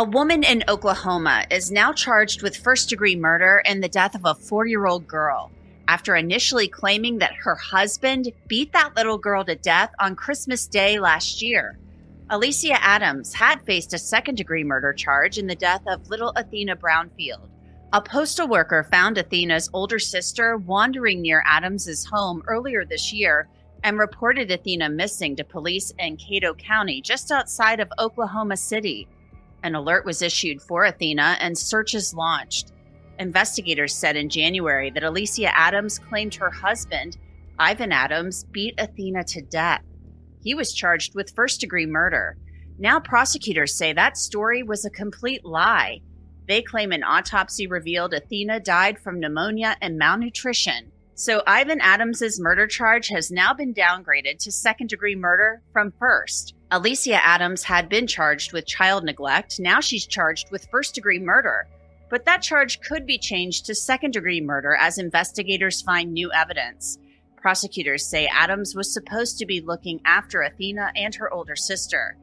A woman in Oklahoma is now charged with first degree murder in the death of a four year old girl after initially claiming that her husband beat that little girl to death on Christmas Day last year. Alysia Adams had faced a second degree murder charge in the death of little Athena Brownfield. A postal worker found Athena's older sister wandering near Adams's home earlier this year and reported Athena missing to police in Caddo County, just outside of Oklahoma City. An alert was issued for Athena and searches launched. Investigators said in January that Alysia Adams claimed her husband, Ivan Adams, beat Athena to death. He was charged with first degree murder. Now, prosecutors say that story was a complete lie. They claim an autopsy revealed Athena died from pneumonia and malnutrition. So, Ivan Adams's murder charge has now been downgraded to second degree murder from first. Alysia Adams had been charged with child neglect. Now she's charged with first degree murder but that charge could be changed to second degree murder as investigators find new evidence. Prosecutors say Adams was supposed to be looking after Athena and her older sister.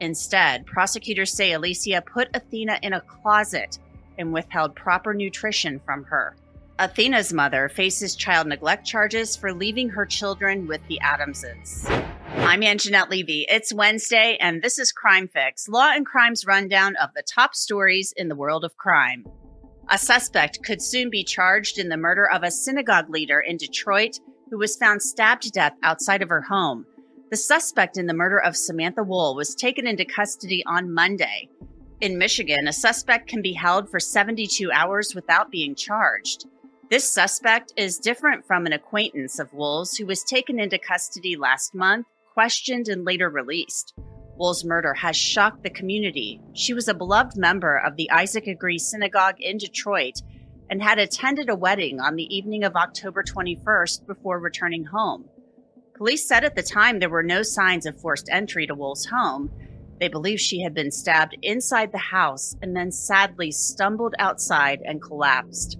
Instead, prosecutors say Alysia put Athena in a closet and withheld proper nutrition from her. Athena's mother faces child neglect charges for leaving her children with the Adamses. I'm Angenette Levy. It's Wednesday, and this is Crime Fix, Law and Crime's rundown of the top stories in the world of crime. A suspect could soon be charged in the murder of a synagogue leader in Detroit who was found stabbed to death outside of her home. The suspect in the murder of Samantha Woll was taken into custody on Monday. In Michigan, a suspect can be held for 72 hours without being charged. This suspect is different from an acquaintance of Woll's who was taken into custody last month questioned and later released. Woll's murder has shocked the community. She was a beloved member of the Isaac Agree Synagogue in Detroit and had attended a wedding on the evening of October 21st before returning home. Police said at the time there were no signs of forced entry to Woll's home. They believe she had been stabbed inside the house and then sadly stumbled outside and collapsed.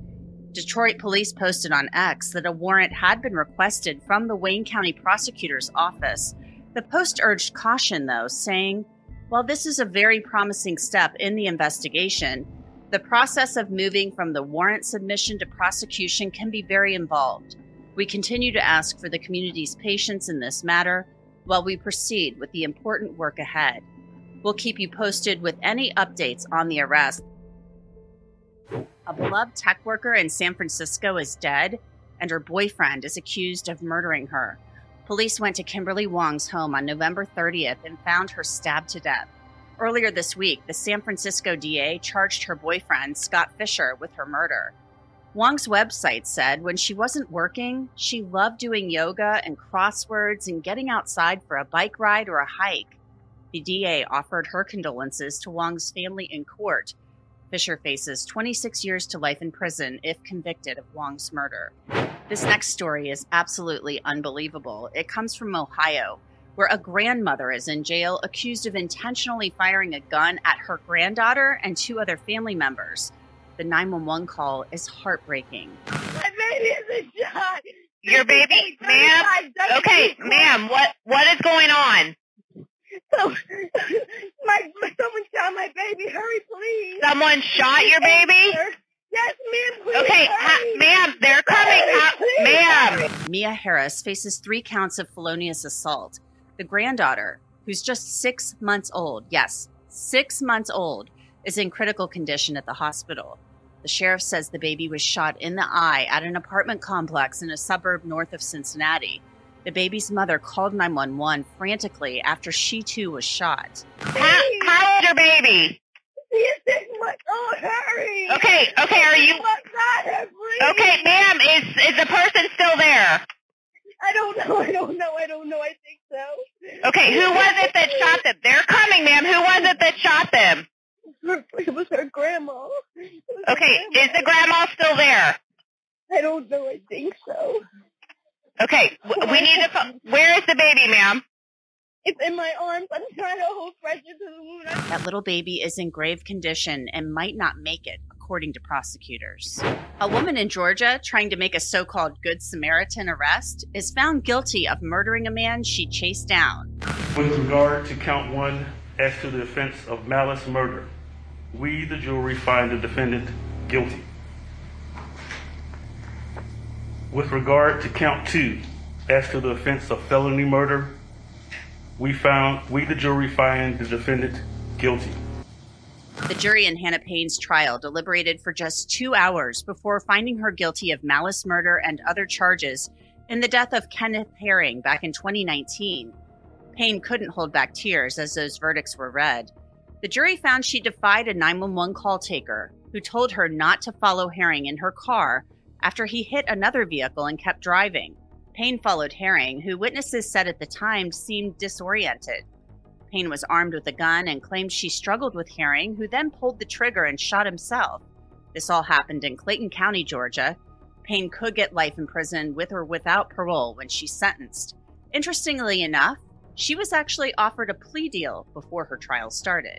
Detroit police posted on X that a warrant had been requested from the Wayne County Prosecutor's Office the Post urged caution, though, saying, While this is a very promising step in the investigation, the process of moving from the warrant submission to prosecution can be very involved. We continue to ask for the community's patience in this matter while we proceed with the important work ahead. We'll keep you posted with any updates on the arrest. A beloved tech worker in San Francisco is dead, and her boyfriend is accused of murdering her. Police went to Kimberly Wong's home on November 30th and found her stabbed to death. Earlier this week, the San Francisco DA charged her boyfriend, Scott Fisher, with her murder. Wong's website said when she wasn't working, she loved doing yoga and crosswords and getting outside for a bike ride or a hike. The DA offered her condolences to Wong's family in court. Fisher faces 26 years to life in prison if convicted of Wong's murder. This next story is absolutely unbelievable. It comes from Ohio, where a grandmother is in jail accused of intentionally firing a gun at her granddaughter and two other family members. The 911 call is heartbreaking. My baby is a shot. Your baby, ma'am. Okay, ma'am. What what is going on? So, my, someone shot my baby. Hurry, please. Someone shot your baby? Yes, ma'am. Please Okay, ha- ma'am, they're coming. Ha- ma'am. Mia Harris faces three counts of felonious assault. The granddaughter, who's just six months old, yes, six months old, is in critical condition at the hospital. The sheriff says the baby was shot in the eye at an apartment complex in a suburb north of Cincinnati. The baby's mother called 911 frantically after she too was shot. How, how your baby? He is six. Oh, Hurry. Okay, okay, are you Oh my God, okay, ma'am? Is is the person still there? I don't know. I don't know. I don't know. I think so. Okay, who was it that shot them? They're coming, ma'am. Who was it that shot them? it was her grandma. Was okay, her grandma. is the grandma still there? I don't know. I think so. Okay, we need to. Where is the baby, ma'am? It's in my arms. I'm trying to hold pressure to the wound. I'm That little baby is in grave condition and might not make it, according to prosecutors. A woman in Georgia trying to make a so called Good Samaritan arrest is found guilty of murdering a man she chased down. With regard to count one, as to the offense of malice murder, we, the jury, find the defendant guilty. With regard to count two, as to the offense of felony murder, we found, we, the jury, find the defendant guilty. The jury in Hannah Payne's trial deliberated for just two hours before finding her guilty of malice murder and other charges in the death of Kenneth Herring back in 2019. Payne couldn't hold back tears as those verdicts were read. The jury found she defied a 911 call taker who told her not to follow Herring in her car after he hit another vehicle and kept driving. Payne followed Herring, who witnesses said at the time seemed disoriented. Payne was armed with a gun and claimed she struggled with Herring, who then pulled the trigger and shot himself. This all happened in Clayton County, Georgia. Payne could get life in prison with or without parole when she's sentenced. Interestingly enough, she was actually offered a plea deal before her trial started.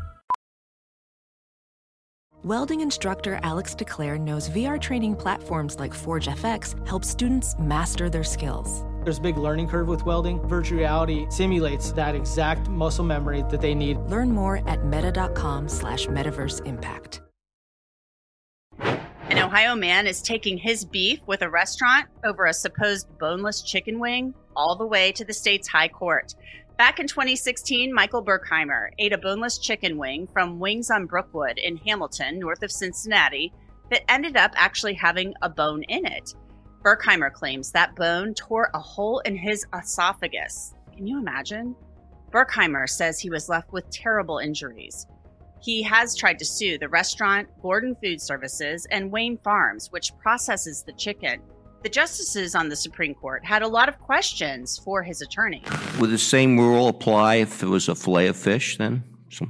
Welding instructor Alex DeClaire knows VR training platforms like Forge FX help students master their skills. There's a big learning curve with welding. Virtual reality simulates that exact muscle memory that they need. Learn more at meta.com slash metaverse impact. An Ohio man is taking his beef with a restaurant over a supposed boneless chicken wing all the way to the state's high court. Back in 2016, Michael Berkheimer ate a boneless chicken wing from Wings on Brookwood in Hamilton, north of Cincinnati, that ended up actually having a bone in it. Berkheimer claims that bone tore a hole in his esophagus. Can you imagine? Berkheimer says he was left with terrible injuries. He has tried to sue the restaurant, Gordon Food Services, and Wayne Farms, which processes the chicken. The justices on the Supreme Court had a lot of questions for his attorney. Would the same rule apply if it was a fillet of fish then? So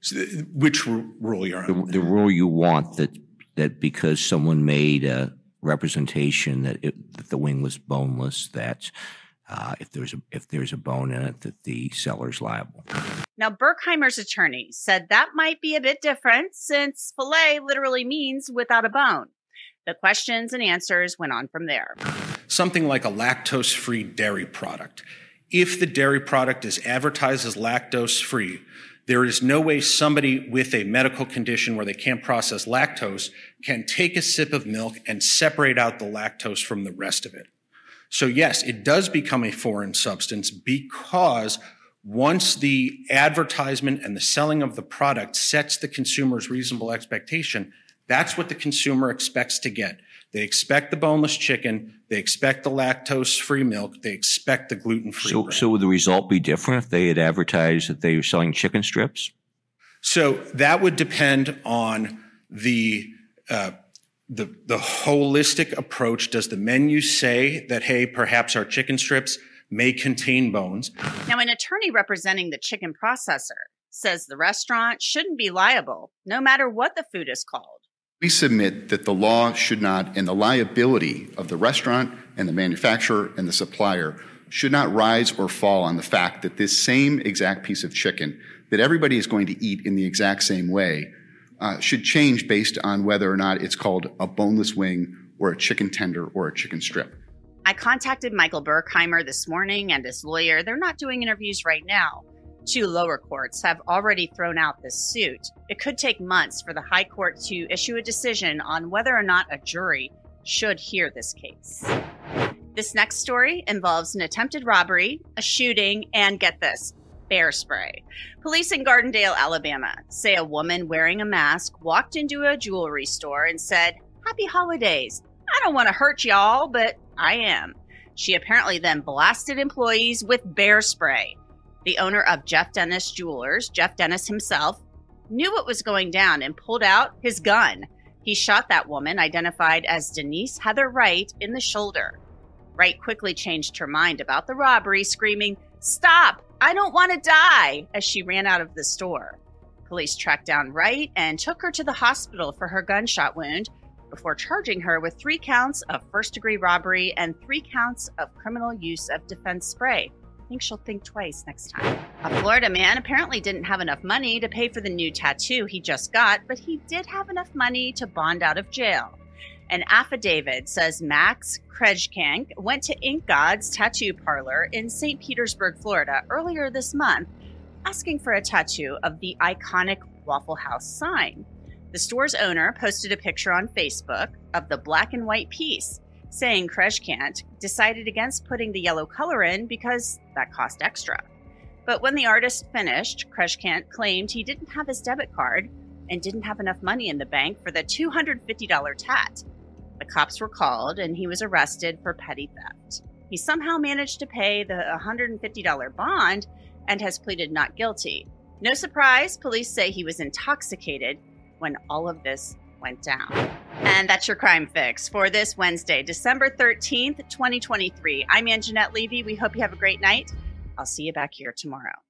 So, uh, Which rule you're the, on? the rule you want that, that because someone made a representation that, it, that the wing was boneless, that uh, if there's a, if there's a bone in it, that the seller's liable. Now, Berkheimer's attorney said that might be a bit different since filet literally means without a bone. The questions and answers went on from there. Something like a lactose free dairy product. If the dairy product is advertised as lactose free, there is no way somebody with a medical condition where they can't process lactose can take a sip of milk and separate out the lactose from the rest of it. So yes, it does become a foreign substance because once the advertisement and the selling of the product sets the consumer's reasonable expectation, that's what the consumer expects to get. They expect the boneless chicken, they expect the lactose free milk, they expect the gluten free So, bread. so would the result be different if they had advertised that they were selling chicken strips? So that would depend on the uh, the the holistic approach. Does the menu say that hey, perhaps our chicken strips may contain bones? Now, an attorney representing the chicken processor says the restaurant shouldn't be liable, no matter what the food is called. We submit that the law should not, and the liability of the restaurant and the manufacturer and the supplier should not rise or fall on the fact that this same exact piece of chicken that everybody is going to eat in the exact same way uh, should change based on whether or not it's called a boneless wing or a chicken tender or a chicken strip. I contacted Michael Berkheimer this morning and his lawyer. They're not doing interviews right now. Two lower courts have already thrown out this suit. It could take months for the High Court to issue a decision on whether or not a jury should hear this case. This next story involves an attempted robbery, a shooting, and get this bear spray. Police in Gardendale, Alabama say a woman wearing a mask walked into a jewelry store and said, Happy holidays. I don't want to hurt y'all, but I am. She apparently then blasted employees with bear spray. The owner of Jeff Dennis Jewelers, Jeff Dennis himself, knew what was going down and pulled out his gun. He shot that woman, identified as Denise Heather Wright, in the shoulder. Wright quickly changed her mind about the robbery, screaming, Stop! I don't want to die! as she ran out of the store. Police tracked down Wright and took her to the hospital for her gunshot wound before charging her with three counts of first degree robbery and three counts of criminal use of defense spray. I think she'll think twice next time. A Florida man apparently didn't have enough money to pay for the new tattoo he just got, but he did have enough money to bond out of jail. An affidavit says Max Krejkank went to Ink God's tattoo parlor in St. Petersburg, Florida, earlier this month, asking for a tattoo of the iconic Waffle House sign. The store's owner posted a picture on Facebook of the black and white piece saying Krejkant decided against putting the yellow color in because that cost extra. But when the artist finished, Krejkant claimed he didn't have his debit card and didn't have enough money in the bank for the $250 tat. The cops were called and he was arrested for petty theft. He somehow managed to pay the $150 bond and has pleaded not guilty. No surprise, police say he was intoxicated when all of this went down. And that's your crime fix for this Wednesday, December 13th, 2023. I'm Angenette Levy. We hope you have a great night. I'll see you back here tomorrow.